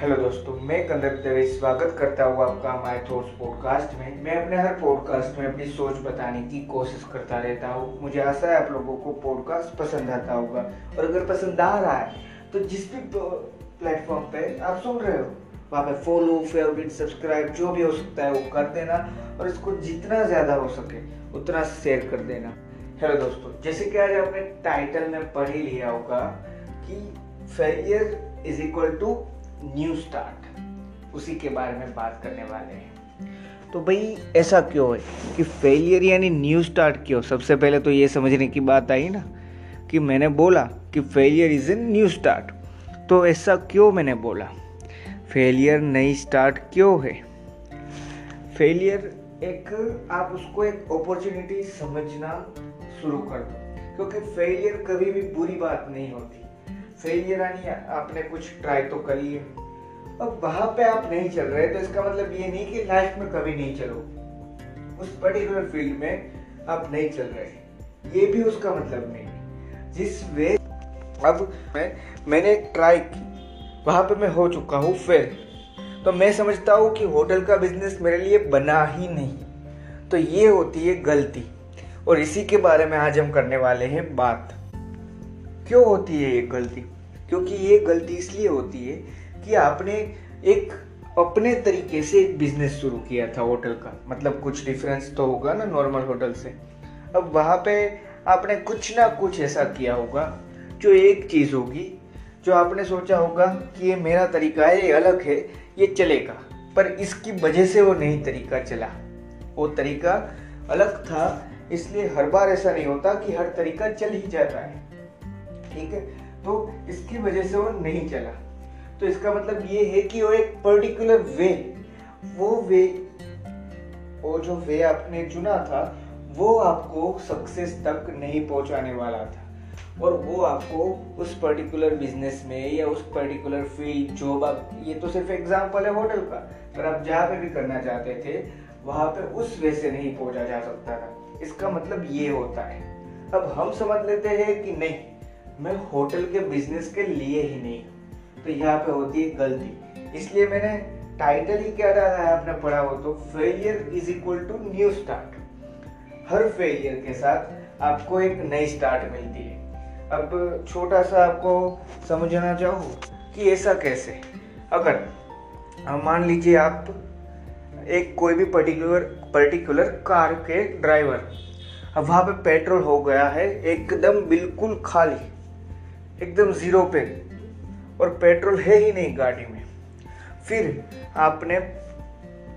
Hello दोस्तों, मैं कंदर दवे स्वागत करता हूँ आपका माय थॉट्स पॉडकास्ट में। मैं अपने हर पॉडकास्ट में अपनी सोच बताने की कोशिश करता रहता हूँ। मुझे आशा है आप लोगों को पॉडकास्ट पसंद आता होगा। और अगर पसंद आ रहा है तो जिस भी प्लेटफॉर्म पे आप सुन रहे हो, वहाँ पे फॉलो फेवरेट सब्सक्राइब जो भी हो सकता है वो कर देना और इसको जितना ज़्यादा हो सके, उतना शेयर कर देना। हेलो दोस्तों, जैसे कि आज आपने टाइटल में पढ़ ही लिया होगा कि failure is equal to new start, उसी के बारे में बात करने वाले हैं। तो भाई, ऐसा क्यों है कि फेलियर यानी न्यू स्टार्ट क्यों? सबसे पहले तो ये समझने की बात आई ना कि मैंने बोला कि failure is a new start तो ऐसा क्यों मैंने बोला? फेलियर नई स्टार्ट क्यों है? फेलियर एक, आप उसको एक अपॉर्चुनिटी समझना शुरू कर दो। क्योंकि फेलियर कभी भी बुरी बात नहीं होती। फेलियर आनी आपने कुछ ट्राई तो कर लिया अब वहाँ पे आप नहीं चल रहे तो इसका मतलब ये नहीं कि लाइफ में कभी नहीं चलो। उस पर्टिकुलर फ़ील्ड में आप नहीं चल रहे। ये भी उसका मतलब नहीं। जिस वे अब मैं, मैंने ट्राई की। वहाँ पे मैं हो चुका हूँ फेल तो मैं समझता हूँ कि होटल का बिज़नेस मेरे लिए बना ही नहीं। तो ये होती है गलती। और इसी के बारे में आज हम करने वाले हैं बात। क्यों होती है ये गलती? क्योंकि ये गलती इसलिए होती है कि आपने एक अपने तरीके से एक बिज़नेस शुरू किया था होटल का। मतलब कुछ डिफरेंस तो होगा ना नॉर्मल होटल से। अब वहाँ पे आपने कुछ ना कुछ ऐसा किया होगा, जो एक चीज़ होगी, जो आपने सोचा होगा कि ये मेरा तरीका है, ये अलग है, ये चलेगा। पर इसकी वजह से वो नहीं तरीका चला। वो तरीका अलग था, इसलिए हर बार ऐसा नहीं होता कि हर तरीका चल ही जाता है। ठीक है? तो इसकी वजह से वो नहीं चला। तो इसका मतलब ये है कि वो एक पर्टिकुलर वे वो वे वो जो वे आपने चुना था, वो आपको सक्सेस तक नहीं पहुँचाने वाला था। और वो आपको उस पर्टिकुलर बिज़नेस में या उस पर्टिकुलर फ़ील्ड जॉब आप, ये तो सिर्फ़ एग्जांपल है होटल का, पर आप जहाँ पे भी करना चाहते थे, वहाँ पे उस वे से नहीं पहुँचा जा सकता था। इसका मतलब ये होता है। अब हम समझ लेते हैं कि नहीं मैं होटल के बिज़नेस के लिए ही नहीं तो यहाँ पे होती है गलती। इसलिए मैंने टाइटल ही क्या डाला है आपने पढ़ा हो तो failure is equal to new start her failure के साथ आपको एक नई स्टार्ट मिलती है। अब छोटा सा आपको समझना चाहूँ कि ऐसा कैसे? अगर मान लीजिए आप एक कोई भी पर्टिकुलर पर्टिकुलर कार के ड्राइवर अब वहाँ पे पेट्रोल हो गया है, एकदम बिल्कुल खाली। एकदम ज़ीरो पे। और पेट्रोल है ही नहीं गाड़ी में। फिर आपने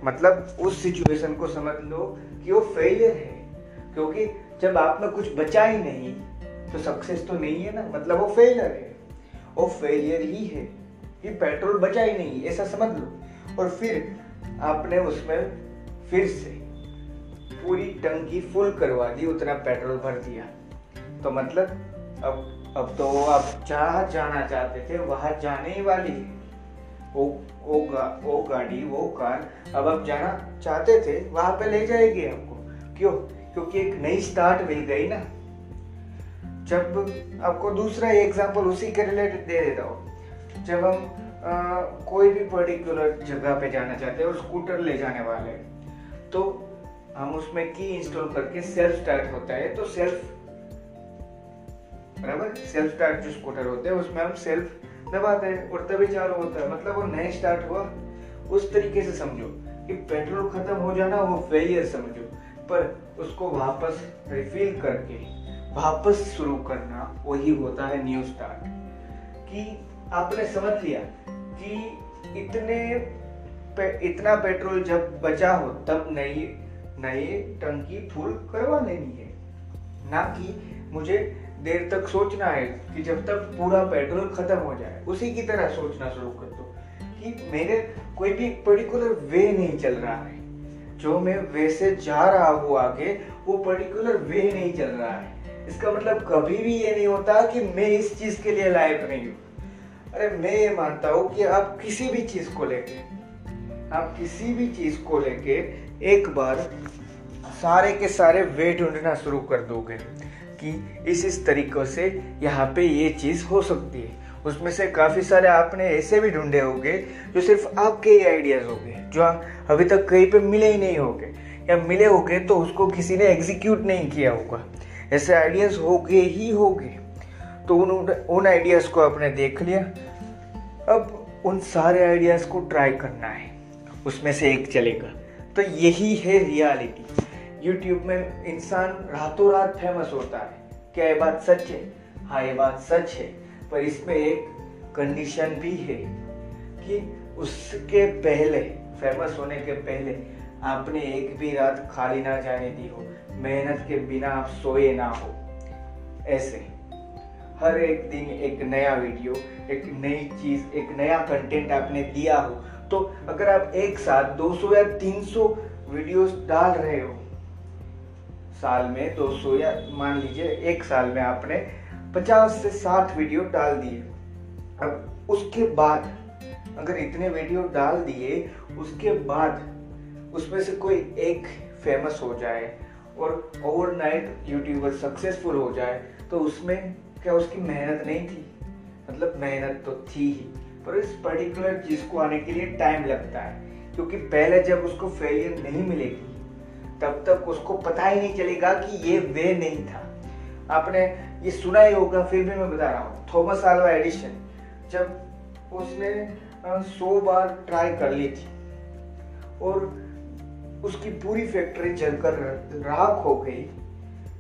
मतलब उस सिचुएशन को समझ लो कि वो फेलियर है। क्योंकि जब आप में कुछ बचा ही नहीं तो सक्सेस तो नहीं है ना। मतलब वो फेलियर है। वो फेलियर ही है। कि पेट्रोल बचा ही नहीं, ऐसा समझ लो। और फिर आपने उसमें फिर से पूरी टंकी फुल करवा दी, उतना पेट्रोल भर दिया। तो मतलब अब अब तो आप जहाँ जाना चाहते थे वहाँ जाने ही वाली है। वो वो गा, वो गाड़ी वो कार अब आप जाना चाहते थे वहाँ पे ले जाएगी आपको। क्यों? क्योंकि एक नई स्टार्ट मिल गई ना। जब आपको दूसरा एग्ज़ाम्पल उसी के रिलेटेड दे देता हूँ। जब हम आ, कोई भी पर्टिकुलर जगह पे जाना चाहते हैं और स्कूटर ले जाने वाले तो हम उसमें की इंस्टॉल करके सेल्फ स्टार्ट होता है। तो सेल्फ बराबर? सेल्फ स्टार्ट जो स्कूटर होते हैं उसमें हम सेल्फ दबाते हैं और तभी चालू होता है। मतलब वो नए स्टार्ट हुआ उस तरीके से समझो कि पेट्रोल खत्म हो जाना वो फेलियर समझो। पर उसको वापस रिफिल करके वापस शुरू करना वही होता है न्यू स्टार्ट कि आपने समझ लिया कि इतने पे, इतना पेट्रोल जब बचा हो तब नई नई टंकी फुल करवा लेनी है। ना कि मुझे देर तक सोचना है कि जब तक पूरा पेट्रोल खत्म हो जाए, उसी की तरह सोचना शुरू कर दो कि मेरे कोई भी पर्टिकुलर वे नहीं चल रहा है। जो मैं वे से जा रहा हूँ आगे, वो पर्टिकुलर वे नहीं चल रहा है। इसका मतलब कभी भी ये नहीं होता कि मैं इस चीज़ के लिए लायक नहीं हूँ। अरे, मैं ये मानता हूँ कि आप किसी भी चीज़ को लेके, आप किसी भी चीज़ को लेके एक बार सारे के सारे वे ढूंढना शुरू कर दोगे। कि इस इस तरीकों से यहाँ पे ये चीज़ हो सकती है। उसमें से काफ़ी सारे आपने ऐसे भी ढूंढे होंगे जो सिर्फ़ आपके ही आइडियाज़ होंगे, जो अभी तक कहीं पे मिले ही नहीं होंगे। या मिले होंगे तो उसको किसी ने एग्जीक्यूट नहीं किया होगा। ऐसे आइडियाज़ होंगे ही होंगे। तो उन उन आइडियाज़ को आपने देख लिया। अब उन सारे आइडियाज़ को ट्राई करना है। उसमें से एक चलेगा। तो यही है रियलिटी यूट्यूब में इंसान रातों रात फ़ेमस होता है। क्या ये बात सच है? हाँ ये बात सच है। पर इसमें एक कंडीशन भी है कि उसके पहले फ़ेमस होने के पहले, आपने एक भी रात खाली ना जाने दी हो। मेहनत के बिना आप सोए ना हो। ऐसे। हर एक दिन एक नया वीडियो एक नई चीज़, एक नया कंटेंट आपने दिया हो। तो अगर आप एक साथ 200 या 300 वीडियोस डाल रहे हो साल में 200 या मान लीजिए एक साल में आपने 50 से 60 वीडियो डाल दिए। अब उसके बाद अगर इतने वीडियो डाल दिए, उसके बाद उसमें से कोई एक फ़ेमस हो जाए और ओवरनाइट यूट्यूबर सक्सेसफुल हो जाए तो उसमें क्या उसकी मेहनत नहीं थी? मतलब मेहनत तो थी ही, पर इस पर्टिकुलर चीज़ को आने के लिए टाइम लगता है, क्योंकि पहले जब उसको फेलियर नहीं मिलेगी तब तक उसको पता ही नहीं चलेगा कि ये वे नहीं था। आपने ये सुना ही होगा, फिर भी मैं बता रहा हूँ। थॉमस आल्वा एडिशन, जब उसने सौ बार ट्राई कर ली थी, और उसकी पूरी फैक्ट्री जलकर राख हो गई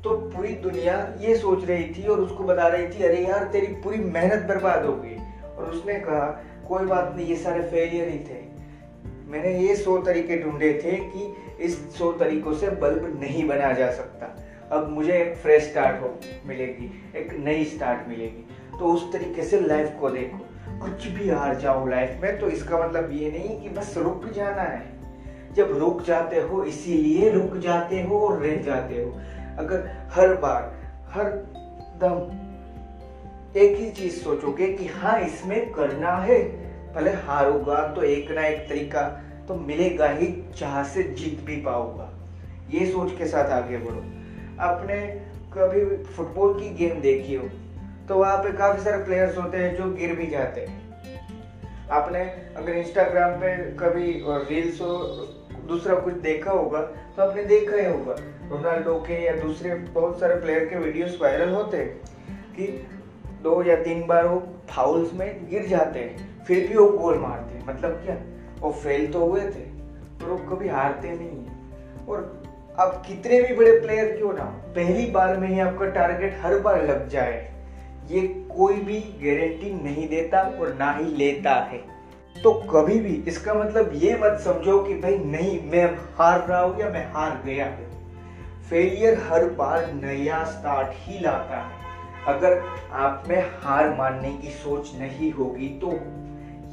तो पूरी दुनिया ये सोच रही थी और उसको बता रही थी, अरे यार, तेरी पूरी मेहनत बर्बाद हो गई। और उसने कहा, कोई बात नहीं, ये सारे फेलियर ही थे। मैंने ये सौ तरीके ढूंढे थे कि इस सौ तरीकों से बल्ब नहीं बना जा सकता। अब मुझे एक फ्रेश स्टार्ट हो मिलेगी, एक नई स्टार्ट मिलेगी। तो उस तरीके से लाइफ को देखो। कुछ भी हार जाओ लाइफ में तो इसका मतलब ये नहीं कि बस रुक जाना है। जब रुक जाते हो, इसीलिए रुक जाते हो और रह जाते हो। अगर हर बार, हर दम एक ही चीज़ सोचोगे कि हाँ इसमें करना है। भले हारूँगा तो एक ना एक तरीका तो मिलेगा ही जहाँ से जीत भी पाऊँगा। ये सोच के साथ आगे बढ़ो। आपने कभी फुटबॉल की गेम देखी हो? तो वहाँ पे काफ़ी सारे प्लेयर्स होते हैं जो गिर भी जाते हैं। आपने अगर इंस्टाग्राम पे कभी रील्स हो, दूसरा कुछ देखा होगा तो आपने देखा ही होगा। रोनाल्डो के या दूसरे बहुत सारे प्लेयर के वीडियोस वायरल होते हैं कि दो या तीन बार वो फाउल्स में गिर जाते हैं, फिर भी वो गोल मारते हैं। मतलब क्या? वो फेल तो हुए थे, पर वो कभी हारते नहीं है। और अब कितने भी बड़े प्लेयर क्यों ना पहली बार में ही आपका टारगेट हर बार लग जाए। ये कोई भी गारंटी नहीं देता और ना ही लेता है। तो कभी भी इसका मतलब ये मत समझो कि भाई नहीं, मैं हार रहा हूँ या मैं हार गया हूँ। फेलियर हर बार नया स्टार्ट ही लाता है। अगर आप में हार मानने की सोच नहीं होगी तो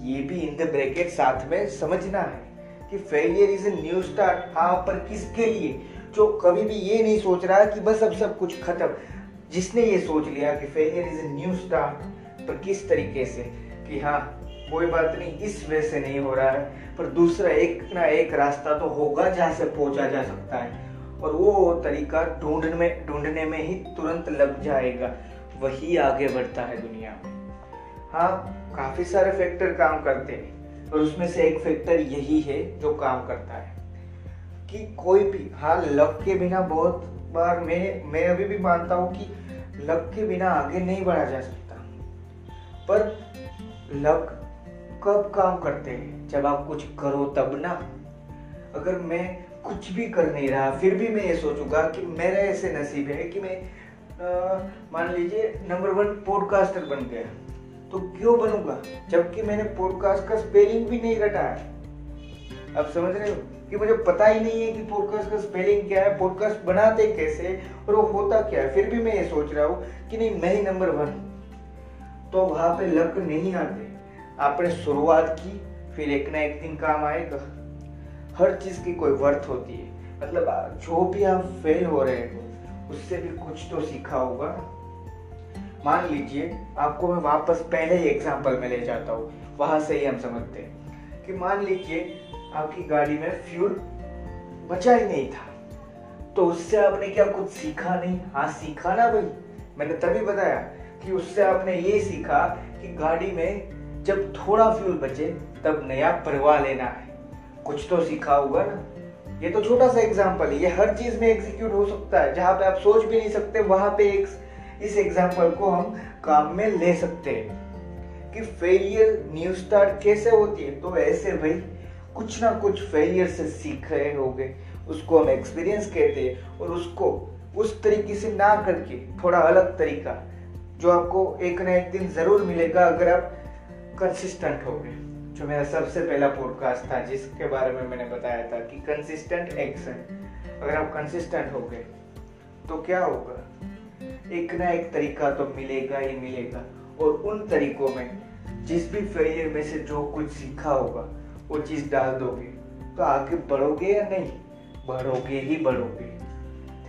ये भी इन द ब्रैकेट साथ में समझना है कि failure is a new start हाँ पर किसके लिए? जो कभी भी ये नहीं सोच रहा कि बस अब सब कुछ खत्म। जिसने ये सोच लिया कि failure is a new start पर किस तरीके से? कि हाँ कोई बात नहीं, इस वजह से नहीं हो रहा है, पर दूसरा एक ना एक रास्ता तो होगा जहाँ से पहुँचा जा सकता है। और वो तरीका ढूँढने में ढूँढने में ही तुरंत लग जाएगा। वही आगे बढ़ता है दुनिया में। हाँ काफ़ी सारे फैक्टर काम करते हैं, और उसमें से एक फैक्टर यही है जो काम करता है। कि कोई भी हाँ लक के बिना बहुत बार मैं मैं अभी भी मानता हूँ कि लक के बिना आगे नहीं बढ़ा जा सकता। पर लक कब काम करते हैं? जब आप कुछ करो तब ना। अगर मैं कुछ भी कर नहीं रहा, फिर भी मैं ये सोचूँगा कि मेरा ऐसे नसीब है कि मैं मान लीजिए नंबर वन पॉडकास्टर बन गया। तो क्यों बनूँगा? जबकि मैंने पॉडकास्ट का स्पेलिंग भी नहीं रटाया अब समझ रहे हो कि मुझे पता ही नहीं है कि पॉडकास्ट का स्पेलिंग क्या है पॉडकास्ट बनाते कैसे और वो होता क्या है? फिर भी मैं ये सोच रहा हूँ कि नहीं, मैं ही नंबर वन तो वहाँ पे लक नहीं आते। आपने शुरुआत की, फिर एक ना एक दिन काम आएगा। हर चीज़ की कोई वर्थ होती है। मतलब जो भी आप फेल हो रहे हो उससे भी कुछ तो सीखा होगा। मान लीजिए, आपको मैं वापस पहले ही एग्ज़ाम्पल में ले जाता हूँ। वहाँ से ही हम समझते हैं कि मान लीजिए, आपकी गाड़ी में फ्यूल बचा ही नहीं था। तो उससे आपने क्या कुछ सीखा नहीं? हाँ सीखा ना भाई। मैंने तभी बताया कि उससे आपने ये सीखा कि गाड़ी में जब थोड़ा फ्यूल बचे, तब नया भरवा लेना है। कुछ तो सीखा होगा ना। ये तो छोटा सा एग्ज़ाम्पल है, ये हर चीज़ में एग्जीक्यूट हो सकता है। जहाँ पे आप सोच भी नहीं सकते, वहाँ पे एक, इस एग्ज़ाम्पल को हम काम में ले सकते हैं कि फेलियर न्यू स्टार्ट कैसे होती है। तो ऐसे भाई, कुछ ना कुछ फेलियर से सीख रहे होगे। उसको हम एक्सपीरियंस कहते हैं और उसको उस तरीके से ना करके, थोड़ा अलग तरीका, जो आपको एक ना एक दिन ज़रूर मिलेगा अगर आप कंसिस्टेंट हो जो मेरा सबसे पहला पॉडकास्ट था, जिसके बारे में मैंने बताया था कि कंसिस्टेंट एक्शन अगर आप कंसिस्टेंट हो गए तो क्या होगा? एक ना एक तरीका तो मिलेगा ही मिलेगा। और उन तरीकों में, जिस भी फेलियर में से जो कुछ सीखा होगा, वो चीज़ डाल दोगे। तो आगे बढ़ोगे या नहीं? बढ़ोगे ही बढ़ोगे।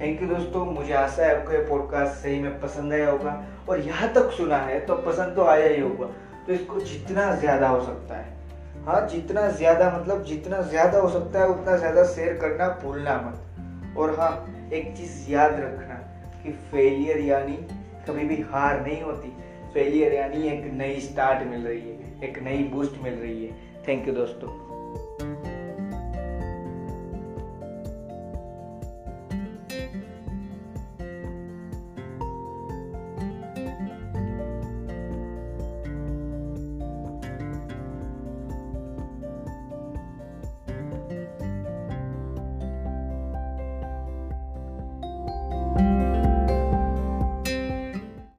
थैंक यू दोस्तों, मुझे आशा है आपको ये पॉडकास्ट सही में पसंद आया होगा। और यहाँ तक सुना है तो पसंद तो आया ही होगा। तो इसको जितना ज़्यादा हो सकता है। हाँ जितना ज़्यादा मतलब जितना ज़्यादा हो सकता है, उतना ज़्यादा शेयर करना, भूलना मत। और हाँ एक चीज़ याद रखना कि फेलियर यानी कभी भी हार नहीं होती। फेलियर यानी एक नई स्टार्ट मिल रही है, एक नई बूस्ट मिल रही है। थैंक यू दोस्तों।